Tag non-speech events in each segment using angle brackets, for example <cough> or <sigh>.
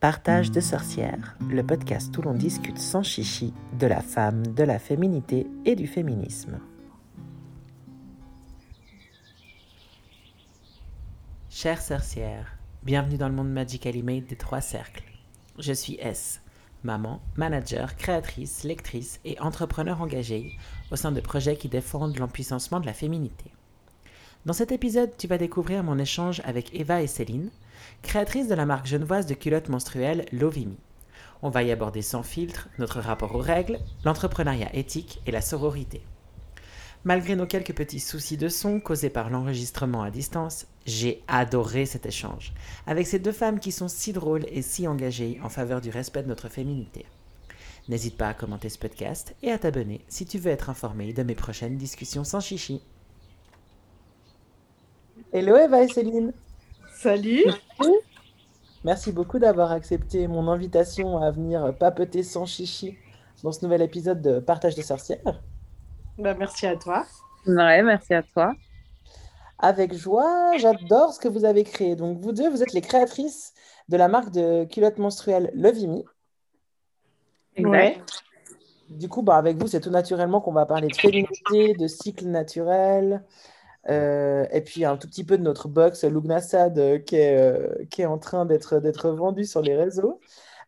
Partage de sorcières, le podcast où l'on discute sans chichi de la femme, de la féminité et du féminisme. Chères sorcières, bienvenue dans le monde Magically Made des trois cercles. Je suis S, maman, manager, créatrice, lectrice et entrepreneur engagée au sein de projets qui défendent l'empuissancement de la féminité. Dans cet épisode, tu vas découvrir mon échange avec Eva et Céline, créatrice de la marque genevoise de culottes menstruelles Lovimi. On va y aborder sans filtre notre rapport aux règles, l'entrepreneuriat éthique et la sororité. Malgré nos quelques petits soucis de son causés par l'enregistrement à distance, j'ai adoré cet échange avec ces deux femmes qui sont si drôles et si engagées en faveur du respect de notre féminité. N'hésite pas à commenter ce podcast et à t'abonner si tu veux être informé de mes prochaines discussions sans chichi. Hello Eva et Céline. Salut. Merci beaucoup d'avoir accepté mon invitation à venir papeter sans chichi dans ce nouvel épisode de Partage de sorcières. Bah, merci à toi. Ouais, merci à toi. Avec joie, j'adore ce que vous avez créé. Donc, vous deux, vous êtes les créatrices de la marque de culottes menstruelles Levimi. Ouais. Du coup, bah, avec vous, c'est tout naturellement qu'on va parler de féminité, de cycle naturel, euh, et puis un tout petit peu de notre box Lugnassad euh, qui, est, euh, qui est en train d'être, d'être vendu sur les réseaux.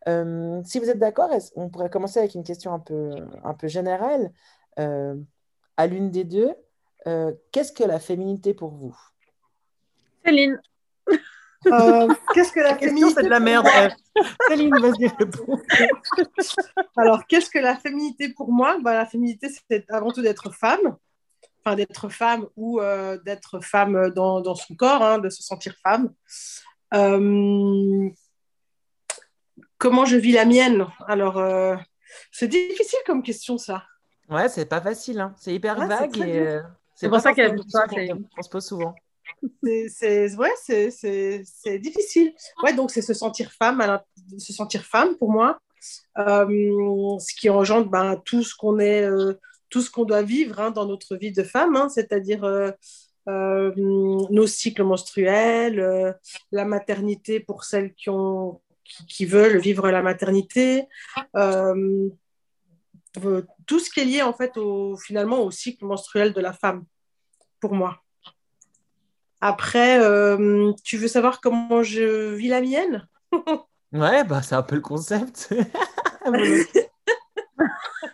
Euh, si vous êtes d'accord, on pourrait commencer avec une question un peu, un peu générale. Euh, à l'une des deux, euh, qu'est-ce que la féminité pour vous? Céline, Euh, qu'est-ce que la féminité pour moi? <laughs> Céline, vas-y, réponds. Alors, qu'est-ce que la féminité pour moi? Bah, La féminité, c'est avant tout d'être femme. Enfin, d'être femme ou euh, d'être femme dans, dans son corps, hein, de se sentir femme. Euh, comment je vis la mienne? Alors, euh, c'est difficile comme question, ça. Ouais, c'est pas facile, hein. C'est hyper Ouais, vague et euh, C'est pour ça qu'elle se pose souvent. C'est, c'est, ouais, c'est, c'est, c'est difficile. Ouais, donc c'est se sentir femme, se sentir femme pour moi, Euh, ce qui engendre ben, tout ce qu'on est, euh, tout ce qu'on doit vivre hein, dans notre vie de femme, hein, c'est-à-dire euh, euh, nos cycles menstruels, euh, la maternité pour celles qui ont, qui, qui veulent vivre la maternité. tout ce qui est lié en fait au, finalement au cycle menstruel de la femme, pour moi. Après, tu veux savoir comment je vis la mienne? Ouais, bah c'est un peu le concept. <laughs> <laughs>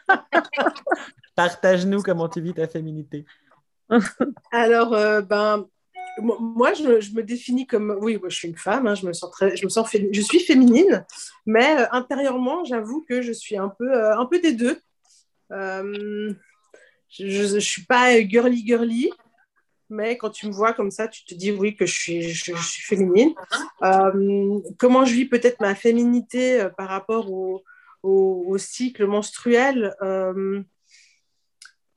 <laughs> Partage-nous comment tu vis ta féminité. Alors, euh, ben, mo- moi, je, me définis comme, oui, je suis une femme, hein, je me sens très, je me sens, je suis féminine, mais euh, intérieurement, j'avoue que je suis un peu, euh, un peu des deux. Je ne suis pas girly girly, mais quand tu me vois comme ça, tu te dis oui que je suis, je, suis féminine. Comment je vis peut-être ma féminité par rapport au, au, au cycle menstruel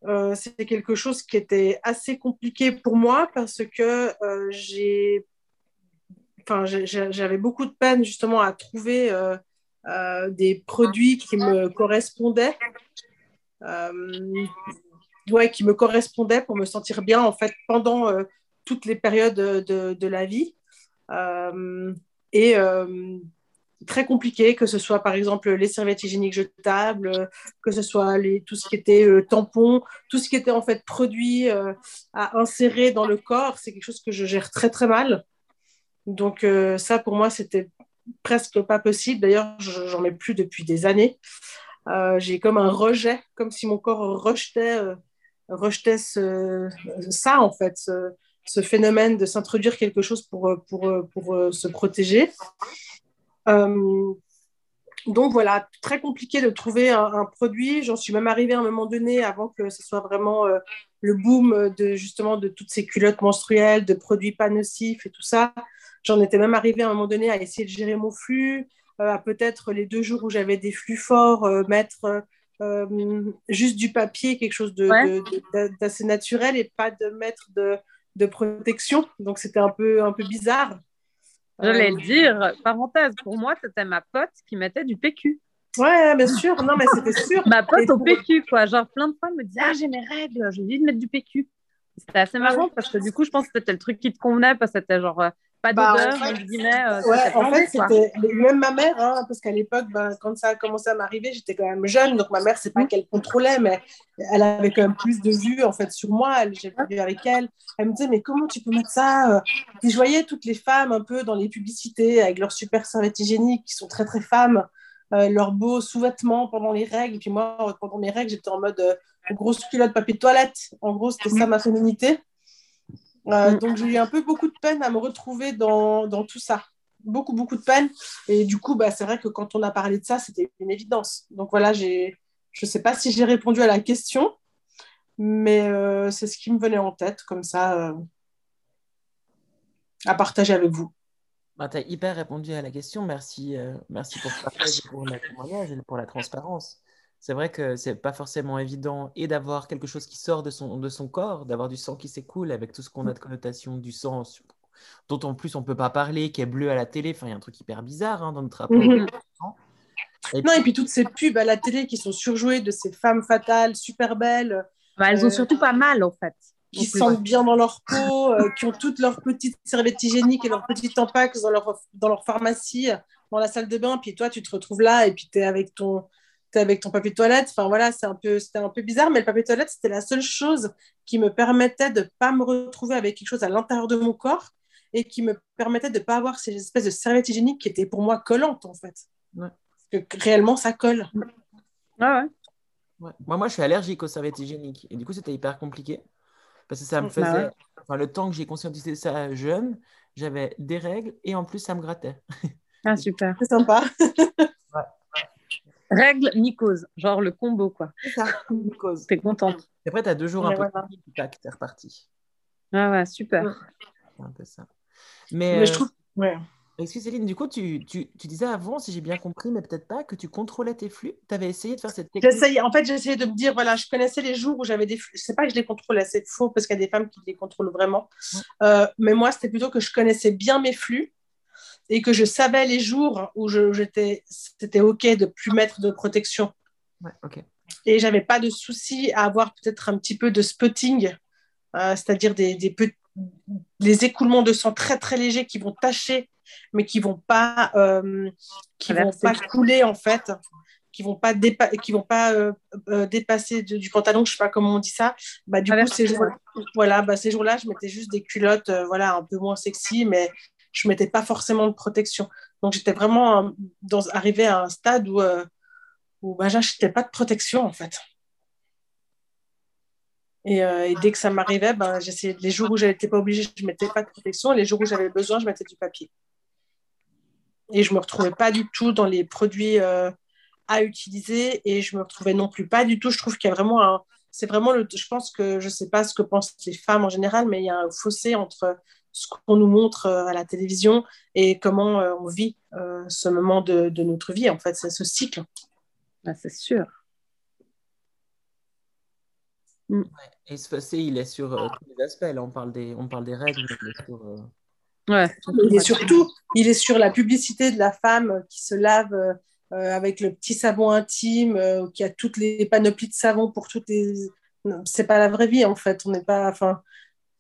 euh, c'est quelque chose qui était assez compliqué pour moi parce que euh, j'ai, enfin, j'avais beaucoup de peine justement à trouver euh, euh, des produits qui me correspondaient, ouais, qui me correspondaient pour me sentir bien en fait pendant toutes les périodes de, de la vie. Et très compliqué, que ce soit par exemple les serviettes hygiéniques jetables, euh, que ce soit tout ce qui était euh, tampons, tout ce qui était en fait produit euh, à insérer dans le corps, c'est quelque chose que je gère très très mal. Donc euh, ça pour moi c'était presque pas possible. D'ailleurs je- j'en ai plus depuis des années. J'ai comme un rejet, comme si mon corps rejetait, rejetait ce, ça en fait, ce, phénomène de s'introduire quelque chose pour, pour, pour, se protéger. Euh, donc voilà, très compliqué de trouver un, un produit. J'en suis même arrivée à un moment donné, avant que ce soit vraiment euh, le boom de justement de toutes ces culottes menstruelles, de produits pas nocifs et tout ça. J'en étais même arrivée à un moment donné à essayer de gérer mon flux, euh, à peut-être les deux jours où j'avais des flux forts, euh, mettre juste du papier, quelque chose de- Ouais. de- de- d'assez naturel et pas de mettre de, de protection. Donc c'était un peu, un peu bizarre. J'allais Euh, le dire, parenthèse, pour moi, c'était ma pote qui mettait du PQ. Ouais, bien sûr. Non, mais c'était sûr. Ma pote Et au pour- PQ, quoi. Genre, plein de fois, elle me dit Ah, j'ai mes règles, j'ai envie de mettre du PQ. C'était assez marrant parce que du coup, je pense que c'était le truc qui te convenait parce que c'était genre euh, pas Bah, d'odeur, en fait, guillemets. euh, Ouais, en fait, c'était même ma mère, hein, parce qu'à l'époque, ben, quand ça a commencé à m'arriver, j'étais quand même jeune, donc ma mère, c'est pas qu'elle contrôlait, mais elle avait quand même plus de vues en fait sur moi. J'ai vu avec elle. Elle me disait, mais comment tu peux mettre ça euh? Puis je voyais toutes les femmes un peu dans les publicités avec leurs super serviettes hygiéniques, qui sont très très femmes, euh, leurs beaux sous-vêtements pendant les règles. Et puis moi, pendant mes règles, j'étais en mode euh, grosse culotte papier de toilette. En gros, c'était ça ma féminité. Euh, Mm. donc j'ai eu un peu beaucoup de peine à me retrouver dans, dans tout ça. Beaucoup, beaucoup de peine. Et du coup, bah, c'est vrai que quand on a parlé de ça, c'était une évidence. Donc voilà, j'ai, je ne sais pas si j'ai répondu à la question, mais euh, c'est ce qui me venait en tête, comme ça, euh, à partager avec vous. Bah, tu as hyper répondu à la question. Merci, merci pour partage le témoignage et pour la transparence. C'est vrai que c'est pas forcément évident et d'avoir quelque chose qui sort de son, de son corps, d'avoir du sang qui s'écoule avec tout ce qu'on a de connotation du sang, dont en plus on peut pas parler, qui est bleu à la télé. Enfin, il y a un truc hyper bizarre hein, dans notre rapport. Mhm. sang. Et Non, et puis toutes ces pubs à la télé qui sont surjouées de ces femmes fatales, super belles, Bah, elles ont euh, surtout pas mal, en fait. qui se sentent bien dans leur peau, euh, qui ont toutes leurs petites serviettes hygiéniques et leurs petits tampax dans leur, dans leur pharmacie, dans la salle de bain, puis toi, tu te retrouves là et puis tu es avec ton t'es avec ton papier de toilette. Enfin voilà, c'est un peu, c'était un peu bizarre, mais le papier de toilette, c'était la seule chose qui me permettait de pas me retrouver avec quelque chose à l'intérieur de mon corps et qui me permettait de pas avoir ces espèces de serviettes hygiéniques qui étaient pour moi collantes en fait. Ouais. Parce que réellement, ça colle. Ouais, ouais. Ouais. Moi, moi, je suis allergique aux serviettes hygiéniques. Et du coup, c'était hyper compliqué. Parce que ça me Bah faisait. ouais. Enfin, le temps que j'ai conscientisé ça jeune, j'avais des règles et en plus, ça me grattait. Ah, super. C'est sympa. <laughs> Règle, mycose. Genre le combo, quoi. C'est ça. <laughs> Cause. T'es contente. Et après, tu as deux jours un Ouais, peu voilà. de tac, t'es reparti. Ah, ouais, super. C'est un peu ça. Mais, Mais je euh, trouve. Ouais. excuse Céline, du coup, tu, tu, tu disais avant, si j'ai bien compris, mais peut-être pas, que tu contrôlais tes flux. Tu avais essayé de faire cette technique? J'essayais, en fait, j'essayais de me dire, voilà, je connaissais les jours où j'avais des flux. Je sais pas que je les contrôlais, c'est faux parce qu'il y a des femmes qui les contrôlent vraiment. Ouais. Euh, mais moi, c'était plutôt que je connaissais bien mes flux et que je savais les jours où j'étais, c'était OK de plus mettre de protection. Ouais, ok. Et j'avais pas de souci à avoir peut-être un petit peu de spotting, euh, c'est-à-dire des, des les écoulements de sang très très légers qui vont tacher, mais qui vont pas, euh, qui vont pas couler en fait, qui vont pas dépa- qui vont pas euh, dépasser de- du pantalon, je sais pas comment on dit ça. Bah du coup ces jours, voilà, bah, ces jours-là, je mettais juste des culottes, voilà, un peu moins sexy, mais je mettais pas forcément de protection. Donc j'étais vraiment arrivée à un stade où euh, où bah, j'achetais pas de protection en fait. Et, euh, dès que ça m'arrivait, j'essayais, les jours où je n'étais pas obligée, je ne mettais pas de protection. Et les jours où j'avais besoin, je mettais du papier. Et je ne me retrouvais pas du tout dans les produits euh, à utiliser. Et je ne me retrouvais non plus pas du tout. Je trouve qu'il y a vraiment un. C'est vraiment le. Je pense que je ne sais pas ce que pensent les femmes en général, mais il y a un fossé entre ce qu'on nous montre euh, à la télévision et comment euh, on vit euh, ce moment de, de notre vie. En fait, c'est ce cycle. Ah, c'est sûr. Et ce fossé, il est sur euh, tous les aspects. Là, on parle des, on parle des règles, mais il est sur, euh, Ouais. Il est surtout, il est sur la publicité de la femme qui se lave euh, avec le petit savon intime, euh, qui a toutes les panoplies de savon pour toutes les. C'est pas la vraie vie en fait. On n'est pas. Enfin,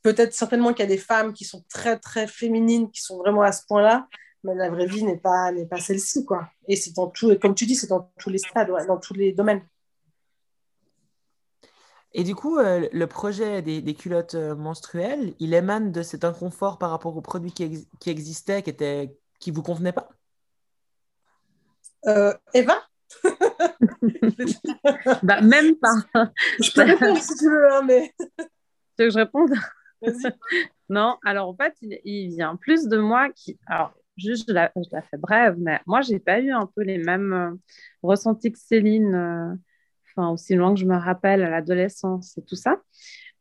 peut-être certainement qu'il y a des femmes qui sont très très féminines, qui sont vraiment à ce point-là, mais la vraie vie n'est pas n'est pas celle-ci quoi. Et c'est dans tout, et comme tu dis, c'est dans tous les stades, ouais, dans tous les domaines. Et du coup, euh, le projet des, des culottes euh, menstruelles, il émane de cet inconfort par rapport aux produits qui, ex- qui existaient, qui qui vous convenaient pas? Euh, Eva, <laughs> Bah, même pas. je peux répondre si tu veux, hein, mais Tu veux que je réponde? <laughs> Non, alors en fait, il, il vient plus de moi qui. Alors, juste, je la, je la fais brève, mais moi, j'ai pas eu un peu les mêmes euh, ressentis que Céline, euh, aussi loin que je me rappelle à l'adolescence et tout ça.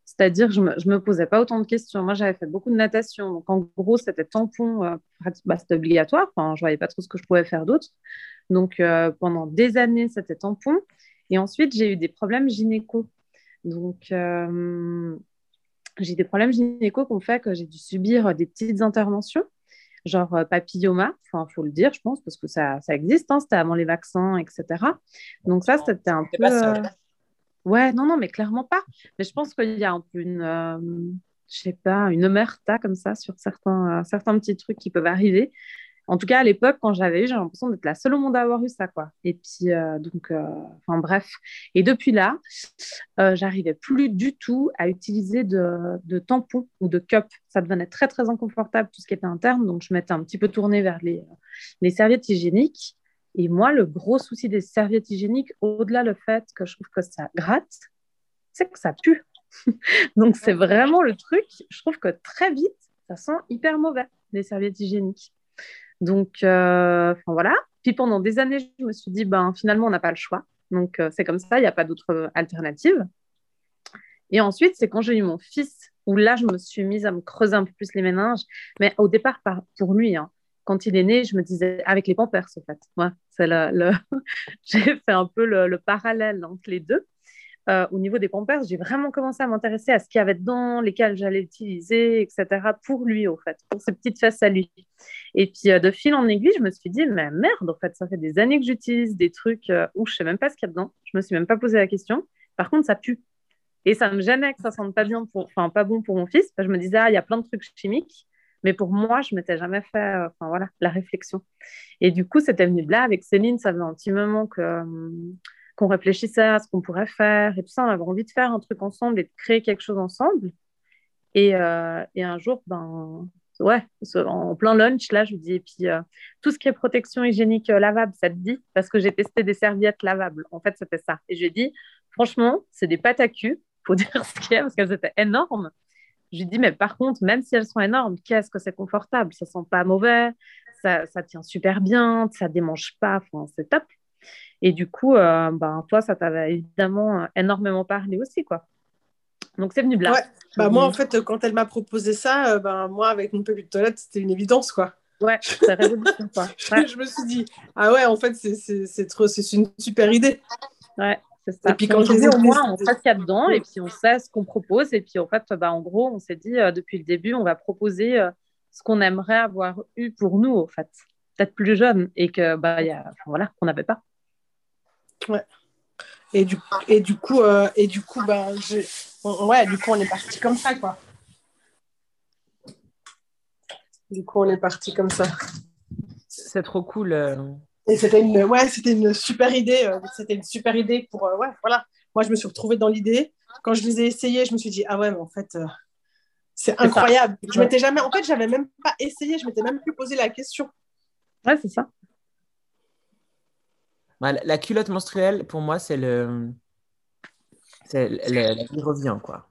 C'est-à-dire que je je me posais pas autant de questions. Moi, j'avais fait beaucoup de natation. Donc, en gros, c'était tampon, euh, bah, c'était obligatoire. Enfin, je voyais pas trop ce que je pouvais faire d'autre. Donc, pendant des années, c'était tampon. Et ensuite, j'ai eu des problèmes gynéco. Donc, j'ai des problèmes gynéco qui ont fait que j'ai dû subir des petites interventions, genre euh, papilloma, enfin, faut le dire, je pense, parce que ça, ça existe, hein, c'était avant les vaccins, etc. Donc ça, c'était un peu... euh, Ouais, non, non, mais clairement pas. Mais je pense qu'il y a un peu une... euh, je sais pas, une omerta comme ça sur certains, certains petits trucs qui peuvent arriver. En tout cas, à l'époque, quand j'avais eu, j'ai l'impression d'être la seule au monde à avoir eu ça, quoi. Et puis, euh, donc, euh, enfin bref. Et depuis là, euh, j'arrivais plus du tout à utiliser de, tampons ou de cup. Ça devenait très, très inconfortable, tout ce qui était interne. Donc, je m'étais un petit peu tournée vers les, les serviettes hygiéniques. Et moi, le gros souci des serviettes hygiéniques, au-delà le fait que je trouve que ça gratte, c'est que ça pue. <laughs> donc, c'est vraiment le truc. Je trouve que très vite, ça sent hyper mauvais, les serviettes hygiéniques. Donc, euh, voilà. Puis pendant des années, je me suis dit, ben, finalement, on n'a pas le choix. Donc, euh, c'est comme ça, il n'y a pas d'autre alternative. Et ensuite, c'est quand j'ai eu mon fils, où là, je me suis mise à me creuser un peu plus les méninges. Mais au départ, pour lui, hein, quand il est né, je me disais, avec les pampers, en fait. Ouais, c'est le... <laughs> j'ai fait un peu le, le parallèle entre les deux. Euh, au niveau des Pampers, j'ai vraiment commencé à m'intéresser à ce qu'il y avait dedans, lesquels j'allais utiliser, etc. pour lui, au fait, pour ses petites fesses à lui. Et puis, euh, de fil en aiguille, je me suis dit, mais merde, en fait, ça fait des années que j'utilise des trucs euh, où je sais même pas ce qu'il y a dedans. Je me suis même pas posé la question. Par contre, ça pue. Et ça me gênait que ça sente pas bien, pas bon pour mon fils. je me disais, ah, il y a plein de trucs chimiques. Mais pour moi, je m'étais jamais fait, enfin voilà, la réflexion. Et du coup, c'était venu de là avec Céline. Ça faisait un petit moment que qu'on réfléchissait à ce qu'on pourrait faire et tout ça. On avait envie de faire un truc ensemble et de créer quelque chose ensemble. Et, euh, et un jour, ben, ouais, en plein lunch, là, je lui dis, et puis euh, tout ce qui est protection hygiénique euh, lavable, ça te dit? Parce que j'ai testé des serviettes lavables. En fait, c'était ça. Et je lui ai dit, franchement, c'est des pâtes à cul, faut <laughs> dire ce qu'il y a, parce qu'elles étaient énormes. Je lui ai dit, mais par contre, même si elles sont énormes, qu'est-ce que c'est confortable? Ça sent pas mauvais, ça, ça tient super bien, ça démange pas, enfin, c'est top. Et du coup, euh, ben, toi, ça t'avait évidemment énormément parlé aussi, quoi. Donc, c'est venu de là. Bah, moi, en fait, quand elle m'a proposé ça, euh, ben, moi, avec mon papier de toilette, c'était une évidence, quoi. Ouais, c'est révolution, quoi. <laughs> je me suis dit, ah ouais, en fait, c'est trop, une super idée. Ouais, c'est ça. Et puis, quand je dis au moins, on sait ce qu'il y a dedans, et puis on sait ce qu'on propose. Et puis, en fait, bah, en gros, on s'est dit, euh, depuis le début, on va proposer ce qu'on aimerait avoir eu pour nous, en fait. Peut-être plus jeune, et que, bah, y a, voilà, qu'on n'avait pas. Ouais. Et du, et du coup, euh, et du coup, ben, ouais, du coup, on est parti comme ça, quoi. Du coup, on est parti comme ça. C'est trop cool. Euh. Et c'était une, ouais, c'était une super idée. Euh, c'était une super idée pour, ouais, voilà. Moi, je me suis retrouvée dans l'idée. Quand je les ai essayés, je me suis dit, ah ouais, mais en fait, c'est incroyable. Je m'étais jamais, en fait, j'avais même pas essayé. Je m'étais même plus posé la question. Ouais, c'est ça. La, culotte menstruelle, pour moi, c'est le. C'est la vie revient, quoi.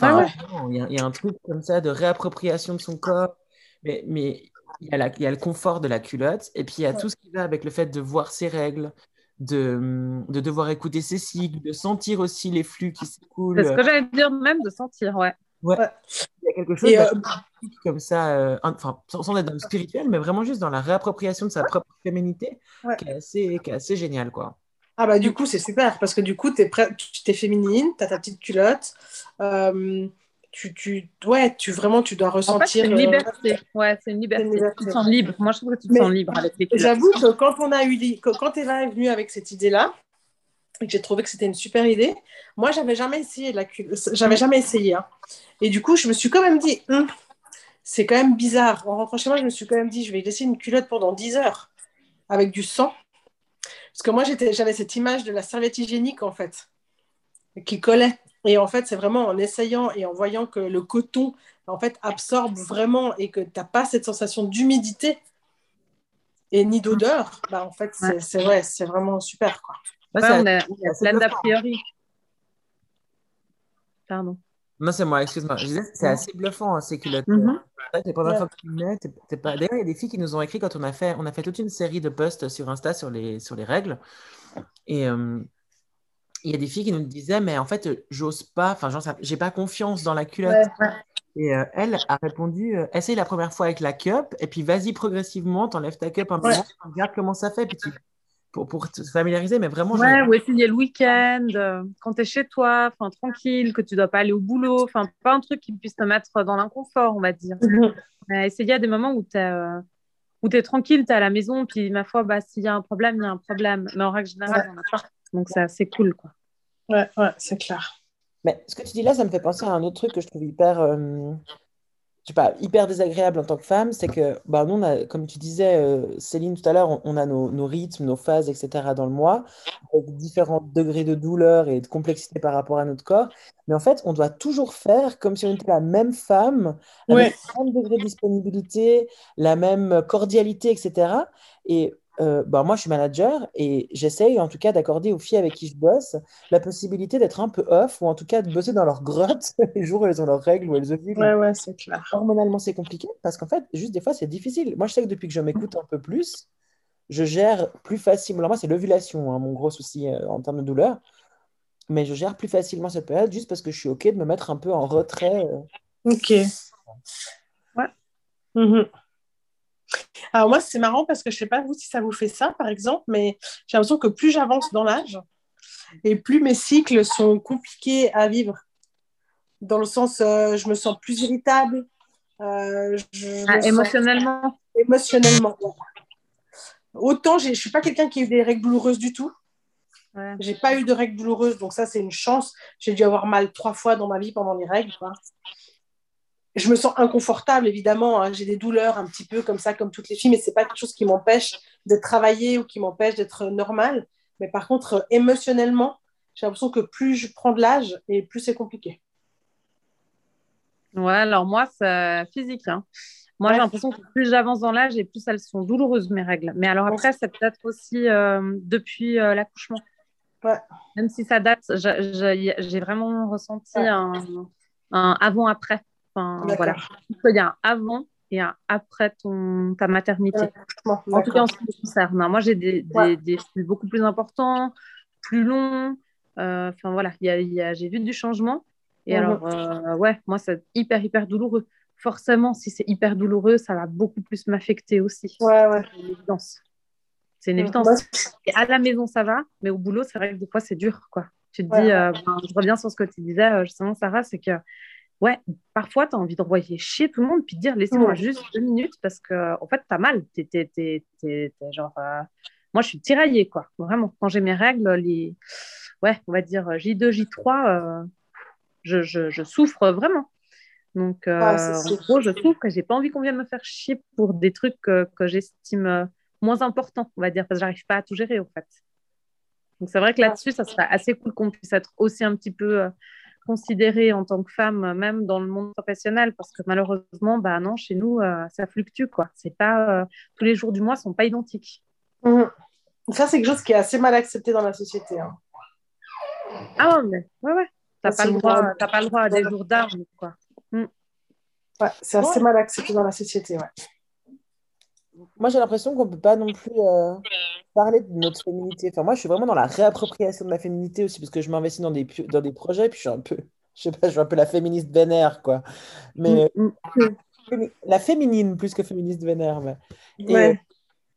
ah il, y a, un truc comme ça de réappropriation de son corps. Mais, mais il, y a il y a le confort de la culotte. Et puis, il y a tout ce qui va avec le fait de voir ses règles, de, de devoir écouter ses cycles, de sentir aussi les flux qui s'écoulent. C'est ce que j'allais dire, même de sentir, ouais. Ouais. Il y a quelque chose euh, comme ça, euh, enfin, sans, être dans le spirituel, mais vraiment juste dans la réappropriation de sa propre féminité, qui, est assez, qui est assez génial, quoi. Ah bah du coup, c'est super, parce que du coup, tu es, es féminine, tu as ta petite culotte, euh, tu, tu, ouais, tu, vraiment, tu dois ressentir... c'est une liberté, ouais, c'est une liberté. Tu te sens libre, moi je trouve que tu te sens libre avec les culottes. J'avoue que quand, on a eu, quand Eva est venue avec cette idée-là, et que j'ai trouvé que c'était une super idée. Moi, j'avais jamais essayé la j'avais jamais essayé. Hein. Et du coup, je me suis quand même dit, hum, c'est quand même bizarre. En rentrant chez moi, je me suis quand même dit, je vais laisser une culotte pendant 10 heures avec du sang. Parce que moi, j'avais cette image de la serviette hygiénique, en fait, qui collait. Et en fait, c'est vraiment en essayant et en voyant que le coton, en fait, absorbe vraiment et que tu n'as pas cette sensation d'humidité et ni d'odeur, bah, en fait, c'est ouais. vraiment super, quoi on, a, plein d'a priori. Pardon. Non, c'est moi, excuse-moi. Je disais, c'est assez bluffant, hein, ces culottes. Mm -hmm. C'est pas fois que tu mets. Pas... D'ailleurs, il y a des filles qui nous ont écrit quand on a fait, on a fait toute une série de posts sur Insta sur les, sur les règles. Et euh, il y a des filles qui nous disaient, mais en fait, j'ose pas, enfin, j'ai pas confiance dans la culotte. Et euh, elle a répondu, euh, essaye la première fois avec la cup, et puis vas-y progressivement, t'enlèves ta cup un peu, regarde comment ça fait, puis tu pour, pour te familiariser, mais vraiment. Ouais, ou essayer le week-end, euh, quand tu es chez toi, enfin tranquille, que tu dois pas aller au boulot, enfin pas un truc qui puisse te mettre dans l'inconfort, on va dire. mais essayer à des moments où tu es, euh, où es tranquille, tu es à la maison, puis ma foi, bah, s'il y a un problème, il y a un problème. Mais en règle générale, on a pas. Donc c'est assez cool, quoi. Ouais, ouais, c'est clair. Mais ce que tu dis là, ça me fait penser à un autre truc que je trouve hyper, euh, je sais pas, hyper désagréable en tant que femme, c'est que, bah, nous, on a, comme tu disais, euh, Céline, tout à l'heure, on, on a nos, nos rythmes, nos phases, etc. dans le mois, avec différents degrés de douleur et de complexité par rapport à notre corps. Mais en fait, on doit toujours faire comme si on était la même femme, avec Ouais. le même degré de disponibilité, la même cordialité, etc. Et euh, bah, moi, je suis manager et j'essaye en tout cas d'accorder aux filles avec qui je bosse la possibilité d'être un peu off ou en tout cas de bosser dans leur grotte <laughs> les jours où elles ont leurs règles, où elles ovulent. Ouais, ouais, c'est clair. Hormonalement, c'est compliqué parce qu'en fait, juste des fois, c'est difficile. Moi, je sais que depuis que je m'écoute un peu plus, je gère plus facilement. Alors, moi, c'est l'ovulation, hein, mon gros souci euh, en termes de douleur. Mais je gère plus facilement cette période juste parce que je suis OK de me mettre un peu en retrait. euh. Ok. Ouais. Mhm. Alors moi, c'est marrant parce que je sais pas vous si ça vous fait ça, par exemple, mais j'ai l'impression que plus j'avance dans l'âge et plus mes cycles sont compliqués à vivre. Dans le sens, euh, je me sens plus irritable, euh, je Ah, sens émotionnellement? Émotionnellement. ouais. Autant, je suis pas quelqu'un qui a eu des règles douloureuses du tout. Ouais. J'ai pas eu de règles douloureuses, donc ça, c'est une chance. J'ai dû avoir mal trois fois dans ma vie pendant les règles. quoi. Je me sens inconfortable, évidemment. hein. J'ai des douleurs un petit peu comme ça, comme toutes les filles, mais c'est pas quelque chose qui m'empêche d'être travaillée ou qui m'empêche d'être normale. Mais par contre, euh, émotionnellement, j'ai l'impression que plus je prends de l'âge et plus c'est compliqué. Ouais, alors moi, c'est physique. hein. Moi, j'ai l'impression que plus j'avance dans l'âge et plus elles sont douloureuses, mes règles. Mais alors après, c'est peut-être aussi euh, depuis euh, l'accouchement. Ouais. Même si ça date, j'a- j'a- j'ai vraiment ressenti Ouais. un, un avant-après. Enfin, voilà. Il y a un avant et un après ton, ta maternité. Ouais, En tout cas, en ce qui me concerne. hein. Moi, j'ai des, des, Ouais. des flux beaucoup plus importants, plus longs. Euh, Enfin, voilà, il y a, y a- j'ai vu du changement. Et Mhm. alors, euh, ouais, moi, c'est hyper, hyper douloureux. Forcément, si c'est hyper douloureux, ça va beaucoup plus m'affecter aussi. Ouais, ouais. C'est une évidence. C'est une évidence. Moi, Et à la maison, ça va, mais au boulot, c'est vrai que des fois, c'est dur, quoi. Tu te dis, euh, ben, je reviens sur ce que tu disais, euh, justement, Sarah, c'est que, ouais, parfois, tu as envie d'envoyer chier tout le monde, puis de dire, laissez-moi Ouais. juste deux minutes, parce que, en fait, t'as mal. T'es, t'es, t'es, genre, euh, moi, je suis tiraillée, quoi. Vraiment. Quand j'ai mes règles, les, ouais, on va dire J2, J3, euh, je, je, je souffre vraiment. Donc, euh, Ah, en gros, je souffre et j'ai pas envie qu'on vienne me faire chier pour des trucs que, que j'estime euh, moins importants, on va dire, parce que j'arrive pas à tout gérer, en fait. Donc, c'est vrai que là-dessus, ça serait assez cool qu'on puisse être aussi un petit peu euh, considérée en tant que femme, euh, même dans le monde professionnel, parce que malheureusement, bah non, chez nous, euh, ça fluctue, quoi. C'est pas, euh, tous les jours du mois sont pas identiques. Mhm. Ça, c'est quelque chose qui est assez mal accepté dans la société. hein. Ah ouais, mais, ouais, ouais. T'as pas, le droit, pas le droit à des jours d'armes, quoi. Ouais, c'est assez mal accepté dans la société. Ouais. Moi, j'ai l'impression qu'on ne peut pas non plus euh, parler de notre féminité. Enfin, moi, je suis vraiment dans la réappropriation de ma féminité aussi, parce que je m'investis dans des, dans des projets, puis je suis un peu, je sais pas, je suis un peu la féministe vénère, quoi. Mais Mm, euh, fémi- la féminine plus que féministe vénère. mais- Et, Ouais. euh,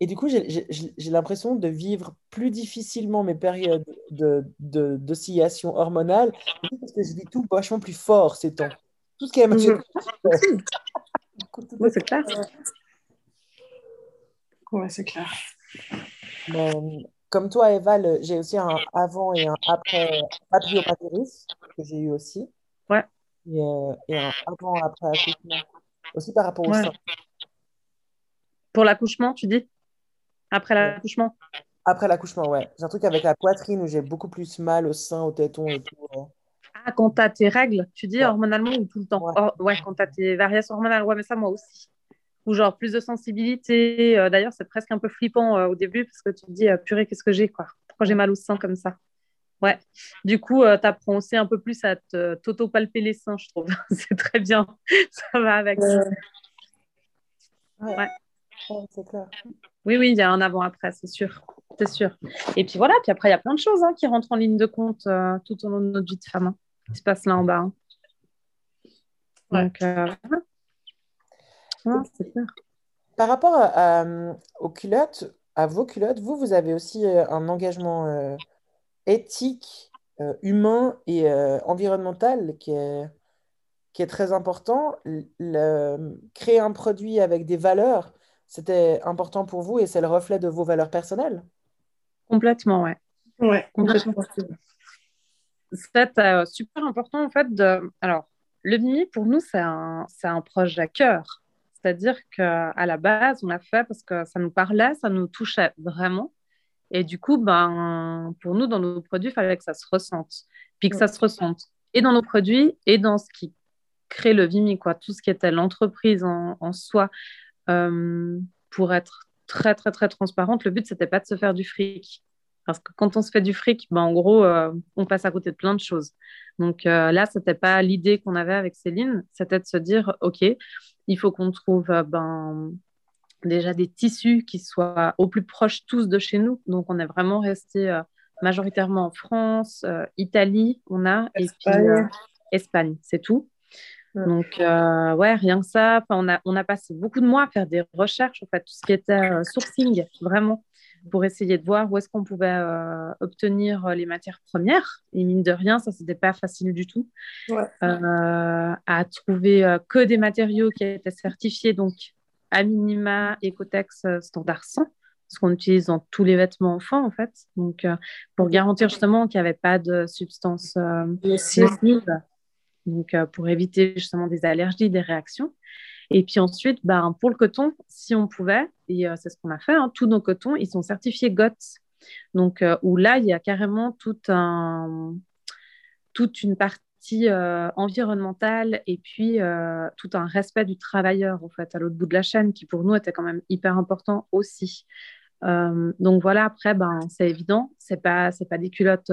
et du coup, j'ai l'impression de vivre plus difficilement mes périodes de, de- d'oscillation hormonale, parce que je vis tout vachement plus fort ces temps. Tout ce qui est. Ouais, <laughs> c'est clair. Ouais, c'est clair. Comme toi, Eva, j'ai aussi un avant et un après papillomavirus que j'ai eu aussi. Ouais. Et, euh, et un avant-après accouchement. Aussi par rapport au Ouais. sein. Pour l'accouchement, tu dis? Après l'accouchement? Après l'accouchement, ouais. J'ai un truc avec la poitrine où j'ai beaucoup plus mal au sein, au téton et tout. Ah, quand tu as tes règles, tu dis Ouais. hormonalement ou tout le temps? Ouais. Ouais, quand tu as tes variations hormonales. Ouais, mais ça, moi aussi. Ou genre plus de sensibilité. Euh, D'ailleurs, c'est presque un peu flippant euh, au début parce que tu te dis, euh, purée, qu'est-ce que j'ai, quoi? Pourquoi j'ai mal au sein comme ça? Ouais. Du coup, tu apprends aussi un peu plus à t'auto-palper les seins, je trouve. <laughs> c'est très bien. <laughs> Ça va avec. Ouais. Ouais. Ouais. Ouais, c'est clair. Oui, oui, il y a un avant-après, c'est sûr. C'est sûr. Et puis voilà, puis après, il y a plein de choses hein, qui rentrent en ligne de compte euh, tout au long de notre vie de femme, hein, qui se passe là en bas. hein. Ouais. Donc, c'est clair. Par rapport à- à, aux culottes, à vos culottes, vous, vous avez aussi euh, un engagement euh, éthique, euh, humain et euh, environnemental qui est, qui est très important. Le- le- créer un produit avec des valeurs, c'était important pour vous et c'est le reflet de vos valeurs personnelles? Complètement, ouais. Ouais, Complètement. c'était super important en fait de. Alors, le Vimy, pour nous, c'est un, un projet à cœur. C'est-à-dire qu'à la base, on l'a fait parce que ça nous parlait, ça nous touchait vraiment. Et du coup, ben, pour nous, dans nos produits, il fallait que ça se ressente. Puis que ça se ressente et dans nos produits et dans ce qui crée le Vimy, quoi. Tout ce qui était l'entreprise en, en, soi. Euh, pour être très, très, très transparente, le but, c'était pas de se faire du fric. Parce que quand on se fait du fric, ben, en gros, euh, on passe à côté de plein de choses. Donc euh, là, ce n'était pas l'idée qu'on avait avec Céline, c'était de se dire, OK, il faut qu'on trouve euh, ben, déjà des tissus qui soient au plus proche tous de chez nous. Donc on est vraiment resté euh, majoritairement en France, Italie, on a, et puis Espagne, c'est tout. Donc, ouais, rien que ça. On a, on a passé beaucoup de mois à faire des recherches, en fait, tout ce qui était sourcing, vraiment pour essayer de voir où est-ce qu'on pouvait euh, obtenir euh, les matières premières. Et mine de rien, ça, c'était pas facile du tout. Euh, à trouver que des matériaux qui étaient certifiés, donc à minima Ecotex standard 100, ce qu'on utilise dans tous les vêtements enfants, en fait. Donc, pour garantir justement qu'il n'y avait pas de substances nocives, donc pour éviter justement des allergies, des réactions. Et puis ensuite, ben, pour le coton, si on pouvait, et euh, c'est ce qu'on a fait, hein, tous nos cotons, ils sont certifiés GOTS. Donc, euh, où là, il y a carrément toute une partie euh, environnementale et puis tout un respect du travailleur, en fait, à l'autre bout de la chaîne, qui pour nous était quand même hyper important aussi. donc voilà, après, ben, c'est évident, c'est pas, c'est pas des culottes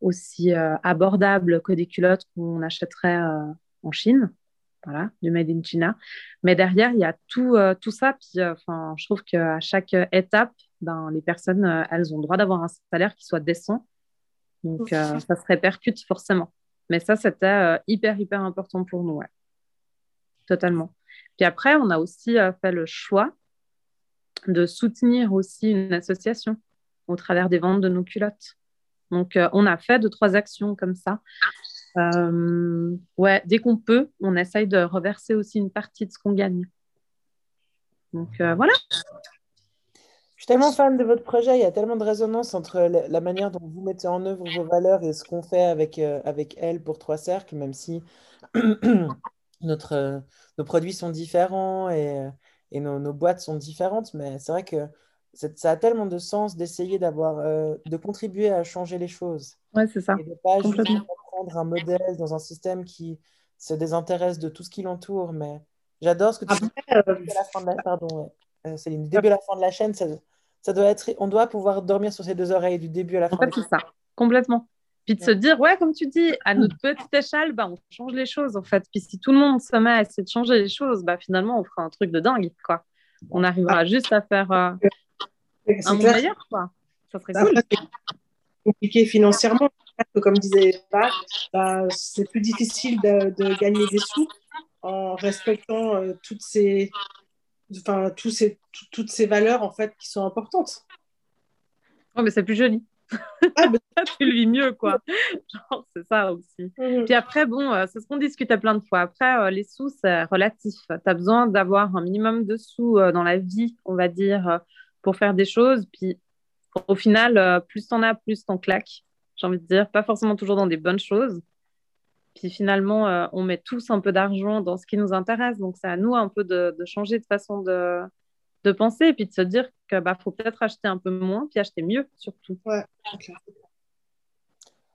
aussi abordables que des culottes qu'on achèterait en Chine voilà, du Made in China. Mais derrière, il y a tout, euh, tout ça. Puis, euh, je trouve qu'à chaque étape, ben, les personnes, euh, elles ont le droit d'avoir un salaire qui soit décent. Donc, ça se répercute forcément. Mais ça, c'était hyper, hyper important pour nous. Ouais. Totalement. Puis après, on a aussi fait le choix de soutenir aussi une association au travers des ventes de nos culottes. Donc, on a fait deux, trois actions comme ça. Euh, ouais, dès qu'on peut, on essaye de reverser aussi une partie de ce qu'on gagne. Donc euh, voilà. Je suis tellement fan de votre projet. Il y a tellement de résonance entre la, manière dont vous mettez en œuvre vos valeurs et ce qu'on fait avec, euh, avec elle pour Trois Cercles, même si <clears throat> notre, nos produits sont différents et, et nos, nos, boîtes sont différentes. Mais c'est vrai que ça a tellement de sens d'essayer d'avoir, de contribuer à changer les choses. Ouais, c'est ça. Et de pas juste prendre un modèle dans un système qui se désintéresse de tout ce qui l'entoure. Mais j'adore ce que tu dis. Euh, la fin de la... Pardon, euh, Céline. Du début à la fin de la chaîne, ça, ça, doit être... on doit pouvoir dormir sur ses deux oreilles du début à la fin. En fait, c'est ça, complètement. Puis de se dire, ouais, comme tu dis, à notre petite échelle, bah, on change les choses, en fait. Puis si tout le monde se met à essayer de changer les choses, bah, finalement, on fera un truc de dingue, quoi. On arrivera ah. juste à faire euh, un monde meilleur, quoi. Ça serait cool. compliqué financièrement comme disait Eva, bah, c'est plus difficile de, gagner des sous en respectant euh, toutes ces, enfin, tous ces, toutes ces valeurs en fait qui sont importantes. Oh, mais c'est plus joli. Ah, <laughs> tu le vis mieux, quoi. c'est ça aussi. Mhm. Puis après, bon, euh, c'est ce qu'on discutait plein de fois. Après, euh, les sous, c'est relatif. Tu as besoin d'avoir un minimum de sous dans la vie, on va dire, pour faire des choses. Puis au final, plus tu en as, plus t'en claques j'ai envie de dire, pas forcément toujours dans des bonnes choses. Puis finalement, euh, on met tous un peu d'argent dans ce qui nous intéresse. Donc, c'est à nous un peu de, changer de façon de, de, penser et puis de se dire qu'il bah, faut peut-être acheter un peu moins puis acheter mieux surtout. Ouais,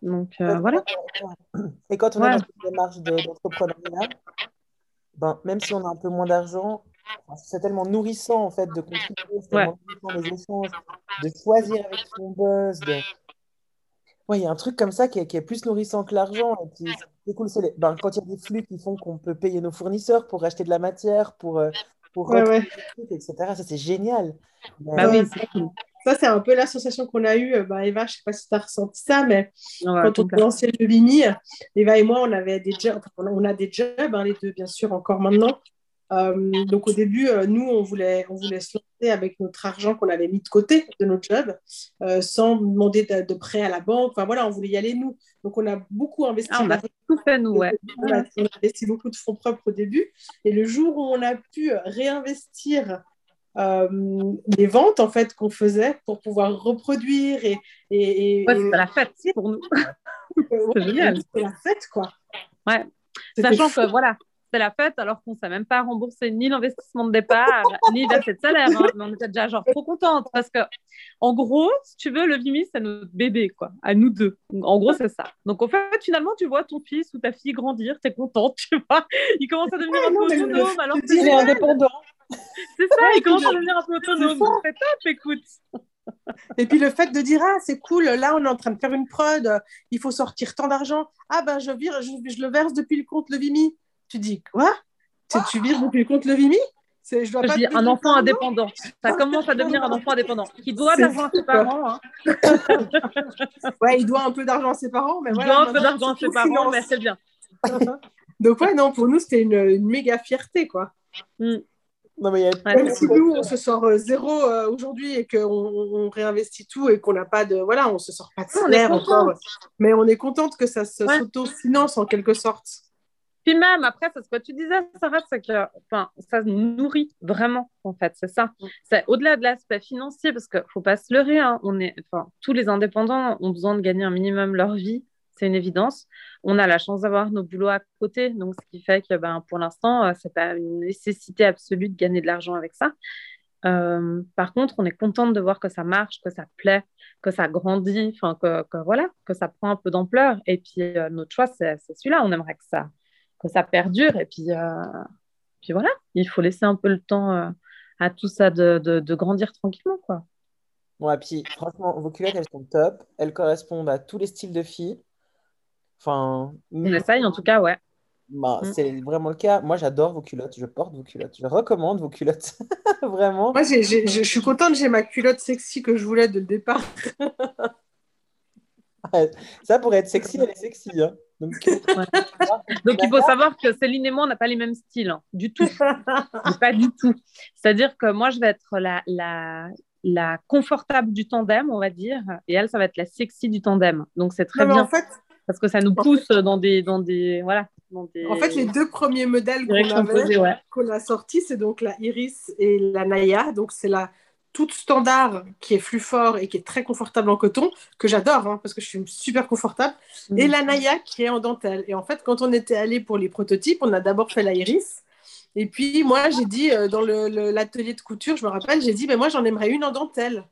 Donc, euh, voilà. Et quand on est dans une démarche d'entrepreneuriat, ben, même si on a un peu moins d'argent, c'est tellement nourrissant en fait de contribuer, c'est tellement nourrissant les échanges, de choisir avec son buzz, de, il y a un truc comme ça qui est, plus nourrissant que l'argent. Ben, quand il y a des flux qui font qu'on peut payer nos fournisseurs pour acheter de la matière, pour, euh, pour etc. Ça, c'est génial. Bah oui, ça, c'est un peu l'association qu'on a eue. Bah, Eva, je ne sais pas si tu as ressenti ça, mais quand on lançait le Vimy, Eva et moi, on avait des jobs, on a des jobs, hein, les deux, bien sûr, encore maintenant. Euh, donc au début, euh, nous, on voulait, on voulait se lancer avec notre argent qu'on avait mis de côté de notre job, euh, sans demander de, prêt à la banque. Enfin voilà, on voulait y aller nous. Donc on a beaucoup investi. Ah, on a tout fait nous, ouais. <laughs> On a, investi beaucoup de fonds propres au début. Et le jour où on a pu réinvestir les ventes en fait qu'on faisait pour pouvoir reproduire et, et, ouais, la fête pour nous. <laughs> c'est génial. C'est la fête, quoi. Ouais. Sachant que, voilà, c'est la fête alors qu'on ne s'est même pas remboursé ni l'investissement de départ, <laughs> ni versé de salaire. Hein. Mais on était déjà genre trop contente parce que, en gros, si tu veux, le Vimy, c'est notre bébé, quoi, à nous deux. En gros, c'est ça. Donc, en fait, finalement, tu vois ton fils ou ta fille grandir, tu es contente, tu vois. Il commence à devenir un peu autonome. Alors Il est indépendant. C'est ça, il commence à devenir un peu autonome. C'est top, écoute. Et puis le fait de dire ah c'est cool, là on est en train de faire une prod, il faut sortir tant d'argent. Ah ben je vire, je, je, le verse depuis le compte Levimi. Tu dis quoi? Tu- Tu vires depuis le compte Levimi C'est je dois Je pas dis un enfant indépendant. Ça commence à devenir un enfant indépendant qui doit d'argent à ses parents. Hein. <laughs> Ouais, il doit un peu d'argent à ses parents, mais Il voilà. doit un peu d'argent à ses parents, finance. mais c'est bien. <laughs> Donc ouais, non, pour nous c'était une, une méga fierté quoi. Non, mais il y a Ouais, Même si nous on se sort euh, zéro euh, aujourd'hui et qu'on on réinvestit tout et qu'on n'a pas de voilà, on se sort pas de salaire encore, mais on est contente que ça Ouais. s'auto-finance en quelque sorte. Puis même, après, c'est ce que tu disais, Sarah, c'est que enfin, ça nourrit vraiment, en fait, c'est ça. C'est au-delà de l'aspect financier, parce qu'il ne faut pas se leurrer, hein, on est, enfin, tous les indépendants ont besoin de gagner un minimum leur vie, c'est une évidence. On a la chance d'avoir nos boulots à côté, donc ce qui fait que ben, pour l'instant, euh, ce n'est pas une nécessité absolue de gagner de l'argent avec ça. Euh, par contre, on est contente de voir que ça marche, que ça plaît, que ça grandit, enfin que, que voilà, que ça prend un peu d'ampleur. Et puis euh, notre choix, c'est celui-là. On aimerait que ça, que ça perdure. Et puis, euh, puis voilà, il faut laisser un peu le temps euh, à tout ça de, de, de grandir tranquillement, quoi. Ouais, puis franchement, vos culottes, elles sont top. Elles correspondent à tous les styles de filles. Enfin, On essaye, en tout cas, ouais. bah, Mm. c'est vraiment le cas. Moi, j'adore vos culottes. Je porte vos culottes. Je recommande vos culottes. <laughs> Vraiment. Moi je suis contente, j'ai ma culotte sexy que je voulais dès le départ. <laughs> <laughs> Ça, pour être sexy, elle est sexy. hein. Donc, Donc il faut savoir que Céline et moi, on n'a pas les mêmes styles, hein, du tout. Pas du tout. C'est-à-dire que moi, je vais être la, la, la confortable du tandem, on va dire, et elle, ça va être la sexy du tandem. Donc c'est très Non, bien en fait, parce que ça nous pousse dans des, dans des, voilà, dans des en fait, les deux premiers modèles qu'on ouais. qu'on a sortis, c'est donc la Iris et la Naya. Donc, c'est la toute standard qui est flux fort et qui est très confortable en coton, que j'adore hein, parce que je suis super confortable. Et Mm. la Naya qui est en dentelle. Et en fait, quand on était allé pour les prototypes, on a d'abord fait la Iris. Et puis, moi, j'ai dit, euh, dans l'atelier de couture, je me rappelle, j'ai dit, mais moi, j'en aimerais une en dentelle.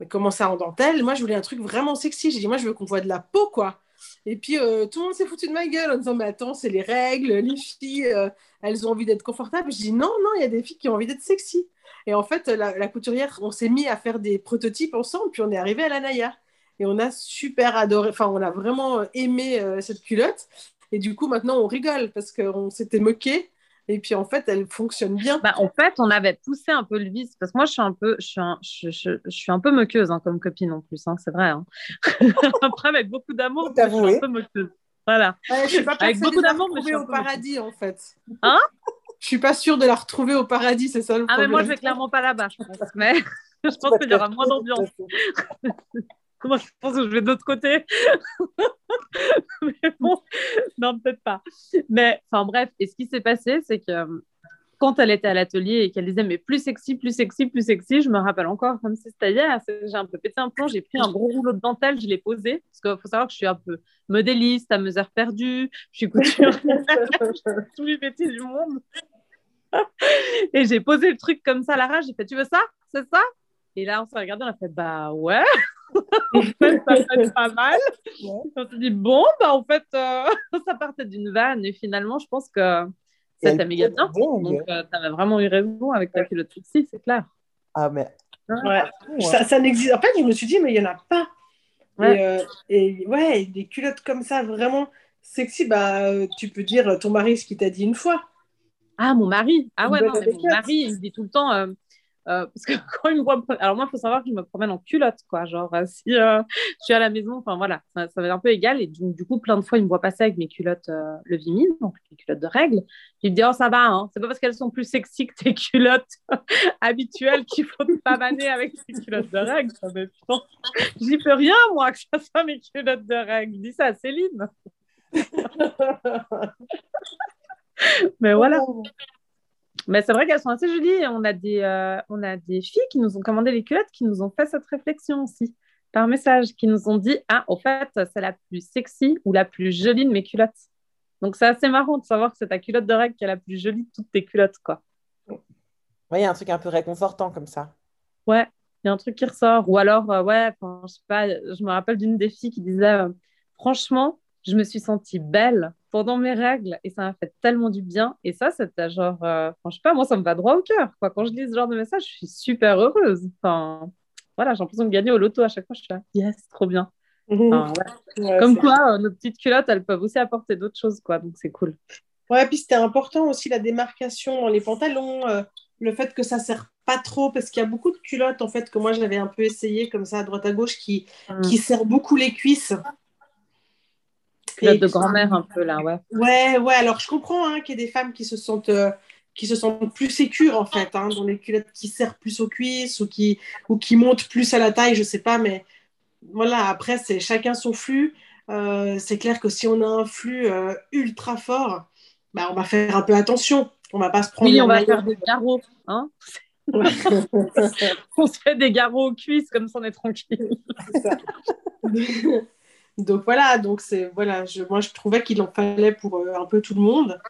Mais comment ça en dentelle? Moi, je voulais un truc vraiment sexy. J'ai dit, moi, je veux qu'on voit de la peau, quoi. Et puis, euh, tout le monde s'est foutu de ma gueule en disant, mais attends, c'est les règles, les filles, euh, elles ont envie d'être confortables. Je dis, non, non, il y a des filles qui ont envie d'être sexy. Et en fait, la, la couturière, on s'est mis à faire des prototypes ensemble, puis on est arrivé à la Naya. Et on a super adoré, enfin, on a vraiment aimé euh, cette culotte. Et du coup, maintenant, on rigole parce qu'on s'était moqué. Et puis, en fait, elle fonctionne bien. Bah, en fait, on avait poussé un peu le vice parce que moi, je suis un peu, je suis un, je, je- je suis un peu moqueuse hein, comme copine en plus, hein, c'est vrai. hein. <laughs> Après, avec beaucoup d'amour, je suis un peu moqueuse. Voilà. Ouais, je pas Avec beaucoup d'amour, mais je suis au paradis, en fait. Hein? Je suis pas sûre de la retrouver au paradis, c'est ça le Ah, mais moi, je vais clairement pas là-bas, je pense. Mais <laughs> je pense qu'il y aura moins d'ambiance. <laughs> Moi, je pense que je vais de l'autre côté. <laughs> mais bon, non, peut-être pas. Mais enfin, bref, et ce qui s'est passé, c'est que euh, quand elle était à l'atelier et qu'elle disait mais plus sexy, plus sexy, plus sexy, je me rappelle encore comme si c'était hier. J'ai un peu pété un plomb, j'ai pris un gros rouleau de dentelle, je l'ai posé. Parce qu'il faut savoir que je suis un peu modéliste, à mesure perdue, je suis couturière, <laughs> <laughs> tous les métiers du monde. et j'ai posé le truc comme ça à la rage, j'ai fait tu veux ça? C'est ça? Et là, on s'est regardé, on a fait bah ouais. <laughs> en fait, ça être pas mal. On s'est dit, bon, bah, en fait, euh, ça partait d'une vanne. Et finalement, je pense que ça Elle t'a méga bien. Donc, euh, tu avais vraiment eu raison avec ta culotte sexy, c'est clair. Ah, mais. Ouais. Ça, ça n'existe. En fait, je me suis dit, mais il y en a pas. Ouais. Et, euh, et ouais, des culottes comme ça, vraiment sexy, bah, euh, tu peux dire ton mari ce qu'il t'a dit une fois. Ah, mon mari. Ah ouais, non, mais mon mari, il me dit tout le temps. Euh, parce que <laughs> quand il me voit. Alors, moi, il faut savoir que je me promène en culotte, quoi. Genre, euh, si euh, je suis à la maison, enfin voilà, ça, ça va être un peu égal. Et du, du coup, plein de fois, il me voit passer avec mes culottes euh, le Vimy, donc les culottes de règles. Il me dit, oh, ça va, hein. C'est pas parce qu'elles sont plus sexy que tes culottes <laughs> habituelles qu'il faut te pavaner avec tes culottes de règles. Être putain. J'y peux rien, moi, que ça soit mes culottes de règles. Dis ça à Céline. <laughs> Mais voilà. Mais c'est vrai qu'elles sont assez jolies. On a, des, euh, on a des filles qui nous ont commandé les culottes qui nous ont fait cette réflexion aussi. par message qui nous ont dit Ah, au fait, c'est la plus sexy ou la plus jolie de mes culottes. Donc, c'est assez marrant de savoir que c'est ta culotte de règle qui est la plus jolie de toutes tes culottes, quoi. Oui, il y a un truc un peu réconfortant comme ça. Ouais, il y a un truc qui ressort. Ou alors, euh, ouais, je sais pas, je me rappelle d'une des filles qui disait euh, Franchement, je me suis sentie belle pendant mes règles et ça m'a fait tellement du bien. Et ça, c'était genre, euh, je sais pas, moi, ça me va droit au cœur. Quoi. Quand je lis ce genre de message, je suis super heureuse. Enfin, voilà, j'ai l'impression de gagner au loto à chaque fois. Je suis là, yes, trop bien. Enfin, ouais. Comme quoi, euh, nos petites culottes, elles peuvent aussi apporter d'autres choses, quoi. Donc, c'est cool. Ouais, puis c'était important aussi la démarcation dans les pantalons, euh, le fait que ça sert pas trop, parce qu'il y a beaucoup de culottes, en fait, que moi, j'avais un peu essayé comme ça, à droite à gauche, qui, Mm. qui serrent beaucoup les cuisses. De grand-mère, un peu, là, ouais. Ouais, ouais, alors je comprends hein, qu'il y ait des femmes qui se sentent, euh, qui se sentent plus sécures en fait, hein, dans les culottes qui serrent plus aux cuisses ou qui, ou qui montent plus à la taille, je sais pas, mais voilà, après c'est chacun son flux. Euh, c'est clair que si on a un flux euh, ultra fort, bah, on va faire un peu attention. On va pas se prendre Oui, on va faire des garrots, hein. <laughs> <laughs> on se fait des garrots aux cuisses, comme ça, on est tranquille. <laughs> Donc voilà, donc c'est voilà, je, moi je trouvais qu'il en fallait pour euh, un peu tout le monde.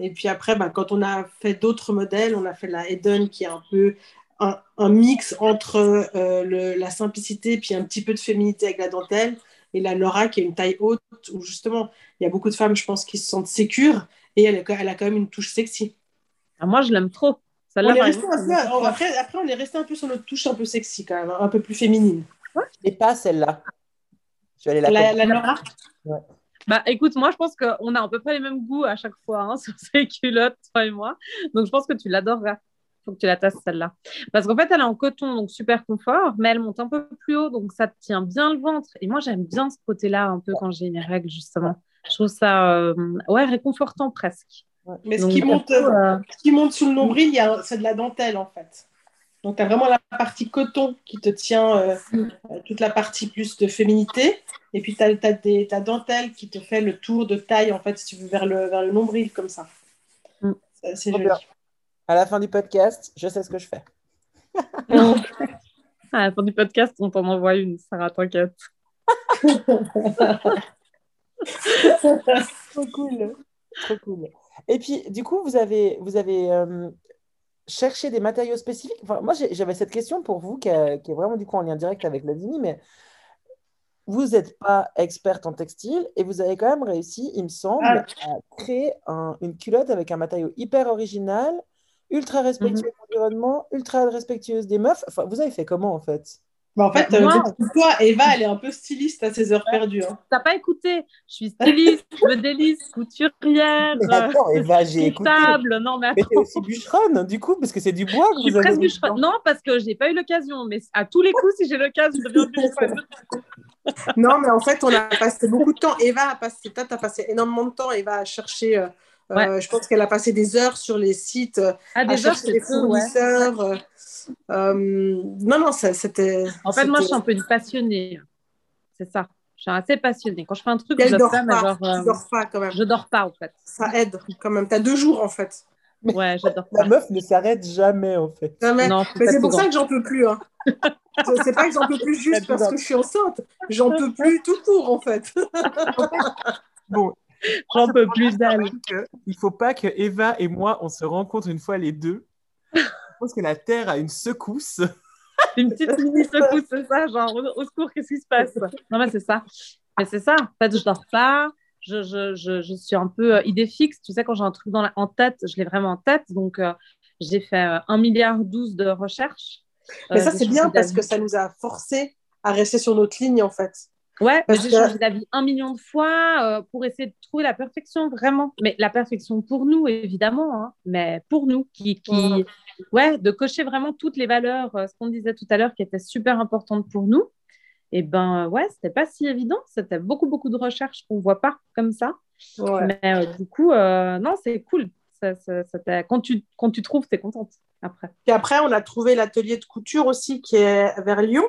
Et puis après, bah, quand on a fait d'autres modèles, on a fait la Eden qui est un peu un, un mix entre euh, le- la simplicité puis un petit peu de féminité avec la dentelle, et la Laura qui est une taille haute où justement il y a beaucoup de femmes, je pense, qui se sentent sécures et elle, a quand même une touche sexy. Ah, moi, je l'aime trop. On est resté peu- après, après, on est resté un peu sur notre touche un peu sexy quand même, un peu plus féminine. Et pas celle-là. Je vais aller la La, Bah écoute, moi je pense qu'on a à peu près les mêmes goûts à chaque fois hein, <laughs> sur ces culottes, toi et moi. Donc je pense que tu l'adoreras. Faut que tu la tasses celle-là. Parce qu'en fait, elle est en coton, donc super confort, mais elle monte un peu plus haut, donc ça tient bien le ventre. Et moi j'aime bien ce côté-là un peu quand j'ai mes règles, justement. Je trouve ça euh, ouais, réconfortant presque. Mais ce qui, monte, coup, euh, ce qui monte sous le nombril, il y a- c'est de la dentelle en fait. Donc tu as vraiment la partie coton qui te tient euh, euh, toute la partie plus de féminité. Et puis tu as, ta dentelle qui te fait le tour de taille en fait, si tu veux, vers le, vers le nombril comme ça. Mm. C'est joli. bien. À la fin du podcast, je sais ce que je fais. <laughs> <laughs> à la fin du podcast, on t'en envoie une, Sarah, t'inquiète. Trop cool. Trop cool. Et puis, du coup, vous avez, vous avez euh, cherché des matériaux spécifiques? Enfin, moi, j'avais cette question pour vous qui, est- qui est vraiment du coup en lien direct avec la mais vous n'êtes pas experte en textile et vous avez quand même réussi, il me semble, Ah. à créer un- une culotte avec un matériau hyper original, ultra respectueux de l'environnement, ultra respectueuse des meufs. Enfin, vous avez fait comment en fait? Bah, en fait, Bah, euh, moi- toi, Eva, elle est un peu styliste à ses heures perdues. hein. T'as pas écouté Je suis styliste, modéliste, couturière, Mais attends, Eva, j'ai écouté. Non, mais Mais t'es aussi bûcheronne, du coup, parce que c'est du bois que Je suis vous avez presque mis bûcheronne. Non, parce que j'ai pas eu l'occasion, mais à tous les coups, si j'ai l'occasion, je deviens bûcheronne. <laughs> Non, mais en fait, on a passé beaucoup de temps. Eva a passé, toi, t'as passé énormément de temps. Eva a cherché, euh, euh, Ouais. je pense qu'elle a passé des heures sur les sites, euh, Ah, à déjà, chercher des c'est peu, ouais. Euh, non, non, c'était. En fait, moi, je suis un peu une passionnée. C'est ça. Je suis assez passionnée. Quand je fais un truc, Elle je mais pas. genre, euh, Tu dors pas quand même. je dors pas, en fait. Ça aide quand même. T'as deux jours en fait. Ouais, je dors La meuf ne s'arrête jamais, en fait. Jamais. Non, Mais c'est pour ça que j'en peux plus. Hein. C'est- c'est pas que j'en peux plus <laughs> juste parce que je suis enceinte. J'en peux plus tout court en fait. <laughs> Bon, J'en peux plus d'elle. il faut pas que Eva et moi, on se rencontre une fois les deux. Je pense que la Terre a une secousse. <laughs> Une petite <laughs> mini secousse, c'est ça, genre au, secours, qu'est-ce qui se passe? Non, mais c'est ça. Mais c'est ça. En fait, je dors pas. Je, je, je, je suis un peu euh, idée fixe. Tu sais, quand j'ai un truc dans la, en tête, je l'ai vraiment en tête. Donc, euh, j'ai fait euh, 1 milliard 12 de recherches. Mais Euh, ça, c'est bien parce que ça nous a forcé à rester sur notre ligne en fait. Ouais, j'ai changé d'avis un million de fois euh, pour essayer de trouver la perfection, vraiment. Mais la perfection pour nous, évidemment, hein, mais pour nous, qui, qui... Ouais, de cocher vraiment toutes les valeurs, euh, ce qu'on disait tout à l'heure, qui étaient super importantes pour nous. Et ben ouais, c'était pas si évident. C'était beaucoup, beaucoup de recherches qu'on voit pas comme ça. Ouais. Mais euh, du coup, euh, non, c'est cool. Ça, ça- quand, tu, quand tu trouves, t'es contente après. Puis après, on a trouvé l'atelier de couture aussi qui est vers Lyon.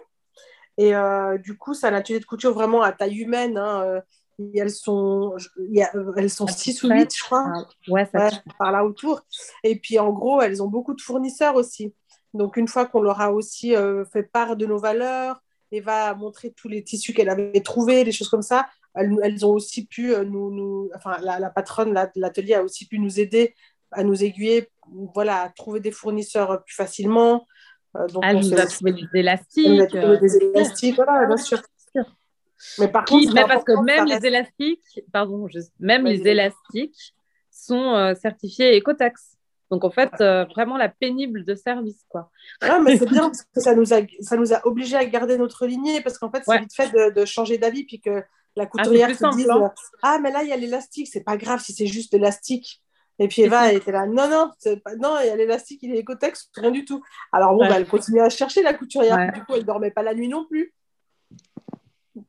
Et euh, du coup, c'est un atelier de couture vraiment à taille humaine. hein. Euh, et elles sont, y a- elles sont 6 ou 8, je crois. Ouais, ça Ouais, par là autour. Et puis en gros, elles ont beaucoup de fournisseurs aussi. Donc une fois qu'on leur a aussi euh, fait part de nos valeurs Eva a montré tous les tissus qu'elle avait trouvés, des choses comme ça. Elles, ont aussi pu nous, nous enfin, la, patronne de l'atelier a aussi pu nous aider à nous aiguiller, voilà, à trouver des fournisseurs plus facilement. Donc elle nous a trouvé des élastiques. des élastiques, voilà, bien sûr. Mais par contre, parce que même les élastiques, pardon, même les élastiques sont euh, certifiés Ecotax. Donc en fait, euh, vraiment la pénible de service, quoi. Ah, mais c'est bien <laughs> parce que ça nous a, ça nous a obligés à garder notre lignée parce qu'en fait, c'est vite fait de, de changer d'avis puis que la ah, couturière se dise hein. ah mais là il y a l'élastique, c'est pas grave si c'est juste l'élastique. Et puis Eva elle était là non non pas... non il y a l'élastique, il est Ecotex, rien du tout. Alors bon, bah, elle continuait à chercher la couturière. Du coup, elle dormait pas la nuit non plus.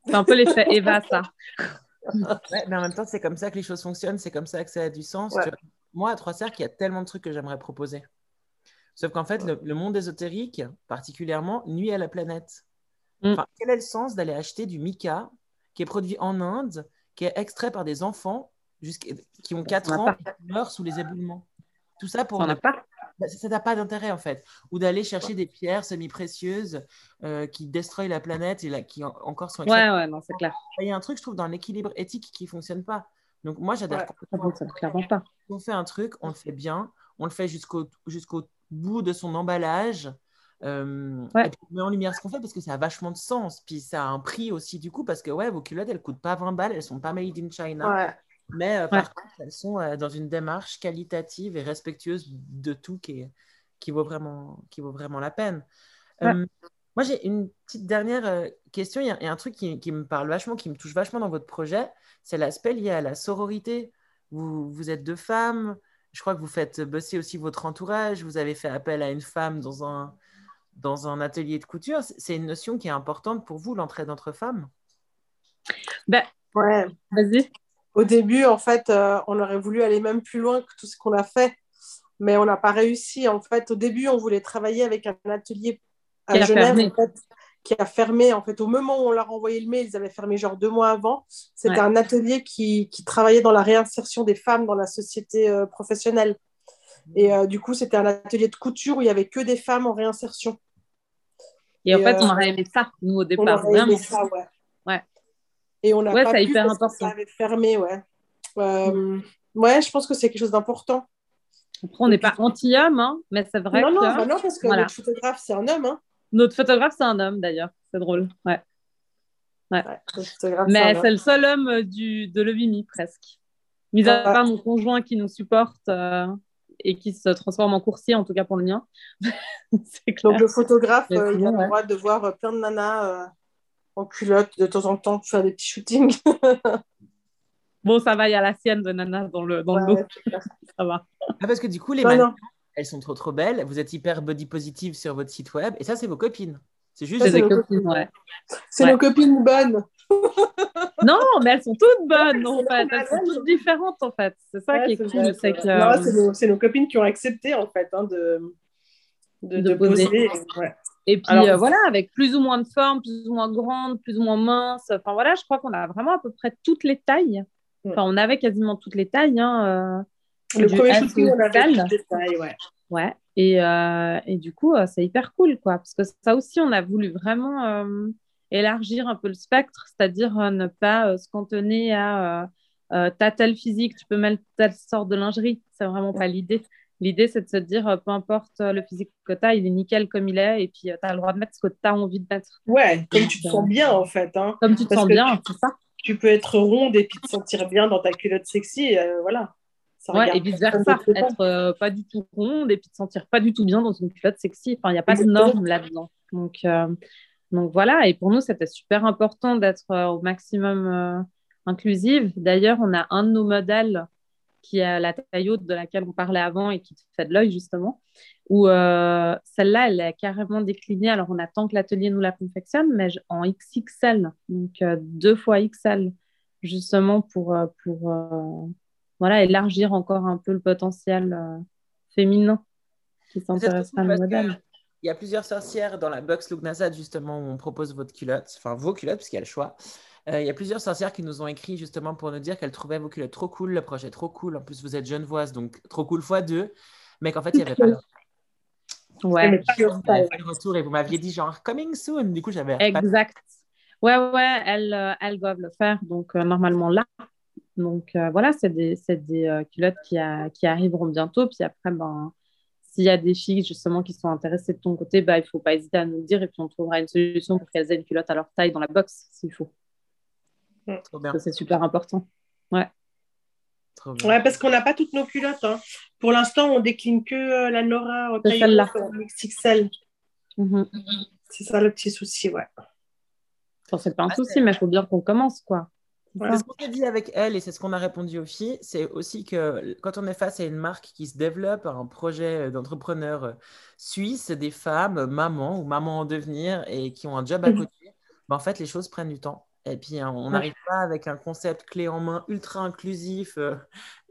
C'est un peu l'effet <laughs> Eva, ça. mais en même temps, c'est comme ça que les choses fonctionnent, c'est comme ça que ça a du sens. Moi, à Trois Cercles, il y a tellement de trucs que j'aimerais proposer. Sauf qu'en fait, le, monde ésotérique, particulièrement, nuit à la planète. Mm. quel est le sens d'aller acheter du mica qui est produit en Inde, qui est extrait par des enfants qui ont 4 ans et qui meurent sous les éboulements Tout ça pour. On pas. Bah, ça n'a pas d'intérêt en fait. Ou d'aller chercher des pierres semi-précieuses euh, qui destroient la planète et qui encore sont. Ouais, ouais, non, c'est clair. Il y a un truc, je trouve, dans l'équilibre éthique qui ne fonctionne pas. Donc moi, j'adhère clairement pas. On fait un truc, on le fait bien, on le fait jusqu'au jusqu'au bout de son emballage. Euh, et puis on met en lumière ce qu'on fait parce que ça a vachement de sens. Puis ça a un prix aussi du coup parce que ouais, vos culottes, elles coûtent pas 20 balles, elles sont pas made in China. Ouais. Mais euh, par contre, elles sont euh, dans une démarche qualitative et respectueuse de tout qui, qui, vaut, vraiment, qui vaut vraiment la peine. Euh, moi, j'ai une petite dernière question. Il y, a, un truc qui, qui, me parle vachement, qui me touche vachement dans votre projet. C'est l'aspect lié à la sororité. Vous, vous êtes deux femmes. Je crois que vous faites bosser aussi votre entourage. Vous avez fait appel à une femme dans un, dans un atelier de couture. C'est une notion qui est importante pour vous, l'entraide entre femmes? Ben, Ouais, vas-y. Au début, en fait, euh, on aurait voulu aller même plus loin que tout ce qu'on a fait, mais on n'a pas réussi. En fait, au début, on voulait travailler avec un atelier à qui Genève, a en fait, qui a fermé. En fait, au moment où on leur a envoyé le mail, ils avaient fermé genre deux mois avant. C'était un atelier qui, qui, travaillait dans la réinsertion des femmes dans la société euh, professionnelle. Et euh, du coup, c'était un atelier de couture où il n'y avait que des femmes en réinsertion. Et, en fait, on aurait aimé ça, nous, au départ. On aurait aimé ça, ouais. Et on n'a pas pu hyper parce ça avait fermé, ouais. Euh, ouais, je pense que c'est quelque chose d'important. Après, on n'est pas anti-homme, hein, mais c'est vrai non, que... Non, bah non, parce que notre photographe, c'est un homme. Hein. Notre photographe, c'est un homme, d'ailleurs. C'est drôle, ouais. ouais. mais c'est le seul homme euh, du, de Levimi, presque. Mis à part mon conjoint qui nous supporte euh, et qui se transforme en coursier, en tout cas pour le mien. <laughs> Donc le photographe, il a le droit de voir plein de nanas en culotte de temps en temps faire des petits shootings. <laughs> bon, ça va, il y a la sienne de Nana dans le, dans le <laughs> ça va. Ah, parce que du coup, les non, elles sont trop trop belles. Vous êtes hyper body positive sur votre site web. Et ça, c'est vos copines. C'est juste des copines, ouais. C'est nos copines bonnes. <laughs> non, mais elles sont toutes bonnes, en fait. Elles sont toutes différentes, en fait. C'est ça qui est cool. C'est que... nos, nos, copines qui ont accepté, en fait, hein, de, de, de, poser. Ouais. Et puis euh, voilà, avec plus ou moins de formes, plus ou moins grandes, plus ou moins minces. Enfin voilà, je crois qu'on a vraiment à peu près toutes les tailles. Enfin, on avait quasiment toutes les tailles. Hein, euh, le premier shooting, on avait toutes les tailles, ouais. Ouais. Et, euh, et du coup, c'est hyper cool, quoi. Parce que ça aussi, on a voulu vraiment élargir un peu le spectre, c'est-à-dire ne pas se cantonner à ta telle physique, tu peux mettre telle sorte de lingerie. C'est vraiment pas l'idée. L'idée, c'est de se dire, euh, peu importe euh, le physique que tu as, il est nickel comme il est, et puis euh, tu as le droit de mettre ce que tu as envie de mettre. Ouais, comme tu te sens bien, en fait. Hein. Comme tu te sens bien, c'est ça. Tu peux être ronde et puis te sentir bien dans ta culotte sexy, voilà. ouais, et vice-versa, être pas du tout ronde et puis te sentir pas du tout bien dans une culotte sexy. Enfin, il n'y a pas de normes là-dedans. Donc, donc voilà, et pour nous, c'était super important d'être au maximum inclusive. D'ailleurs, on a un de nos modèles qui a la taille haute de laquelle on parlait avant et qui te fait de l'œil justement, où euh, celle-là, elle est carrément déclinée. Alors on attend que l'atelier nous la confectionne, mais en XXL, donc euh, deux fois XL, justement pour, euh, pour voilà, élargir encore un peu le potentiel féminin qui s'intéresse à nos modèles. Il y a plusieurs sorcières dans la box Look justement, où on propose votre culotte, enfin vos culottes, parce qu'il y a le choix. Euh, il y a plusieurs sorcières qui nous ont écrit justement pour nous dire qu'elles trouvaient vos culottes trop cool, le projet trop cool. En plus, vous êtes genevoise, donc trop cool fois deux, mais qu'en fait, il n'y avait pas <laughs> Ouais. Avez fait le retour et vous m'aviez dit genre coming soon. Du coup, j'avais. Exact. Ouais, ouais, elles, euh, elles doivent le faire. Donc, euh, normalement, là. Donc, euh, voilà, c'est des, c'est des euh, culottes qui, a- qui arriveront bientôt. Puis après, ben, s'il y a des filles justement qui sont intéressées de ton côté, bah, il ne faut pas hésiter à nous le dire et puis on trouvera une solution pour qu'elles aient une culotte à leur taille dans la box s'il faut. Ça, c'est super important. Trop bien. Ouais, parce qu'on n'a pas toutes nos culottes. hein. Pour l'instant, on décline que euh, la Nora celle-là. haute, en XXL. Mhm. C'est ça le petit souci, ouais. Bon, c'est pas un Ah, souci, c'est- mais il faut bien qu'on commence, quoi. C'est Ouais. ce qu'on s'est dit avec elle et c'est ce qu'on a répondu aux filles, c'est aussi que quand on est face à une marque qui se développe, un projet d'entrepreneur euh, suisse, des femmes, euh, mamans ou mamans en devenir et qui ont un job à Mhm. côté, ben, en fait, les choses prennent du temps. Et puis, hein, on Ouais. n'arrive pas avec un concept clé en main ultra inclusif, euh,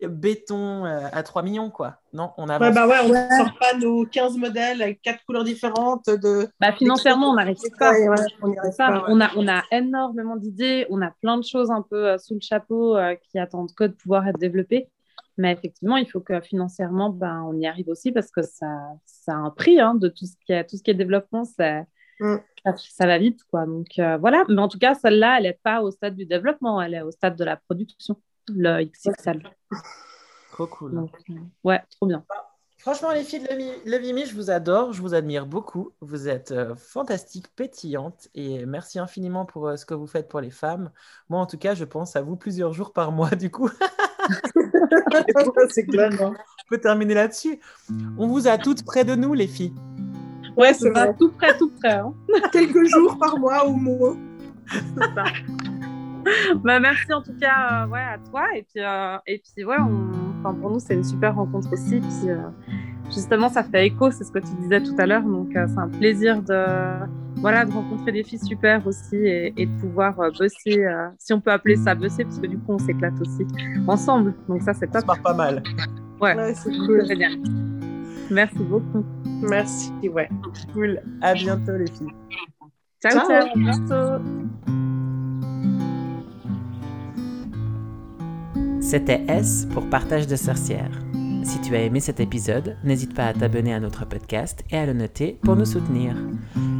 béton euh, à 3 millions, quoi. Non, on Ouais, avance. bah ouais, on ne sort pas nos 15 modèles avec quatre couleurs différentes de. Bah, financièrement, on n'arrive pas. Ouais, on pas, ouais. On, a, on a énormément d'idées, on a plein de choses un peu euh, sous le chapeau euh, qui attendent que de pouvoir être développées. Mais effectivement, il faut que financièrement, ben, on y arrive aussi parce que ça, ça a un prix hein, de tout ce qui est, tout ce qui est développement. Ça, Mm. Ça, va vite. Quoi. Donc euh, voilà. Mais en tout cas, celle-là, elle n'est pas au stade du développement, elle est au stade de la production, le XXL. Trop cool. Donc, euh, ouais, trop bien. Franchement, les filles de Levi- Levimi, je vous adore, je vous admire beaucoup. Vous êtes euh, fantastiques, pétillantes et merci infiniment pour euh, ce que vous faites pour les femmes. Moi, en tout cas, je pense à vous plusieurs jours par mois, du coup. c'est clair. hein. On peut terminer là-dessus. On vous a toutes près de nous, les filles. Ouais, Ça c'est vrai. tout près, tout près. hein. <laughs> Quelques jours par mois ou mois. C'est ça. bah, merci en tout cas euh, ouais, à toi. Et puis, euh, et puis ouais, on- enfin, pour nous, c'est une super rencontre aussi. Puis, euh, justement, ça fait écho, c'est ce que tu disais tout à l'heure. Donc, euh, c'est un plaisir de, voilà, de rencontrer des filles super aussi et, et de pouvoir euh, bosser, euh, si on peut appeler ça bosser, parce que du coup, on s'éclate aussi ensemble. Donc, ça, c'est Ça top. part pas mal. Ouais, c'est cool. génial. Merci beaucoup. Merci, ouais. Cool. À bientôt, les filles. Ciao, Ciao. ciao. À bientôt. C'était S pour Partage de sorcières. Si tu as aimé cet épisode, n'hésite pas à t'abonner à notre podcast et à le noter pour nous soutenir.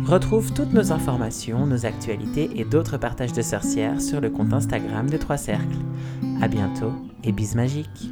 Retrouve toutes nos informations, nos actualités et d'autres partages de sorcières sur le compte Instagram de Trois Cercles. À bientôt et bis magiques.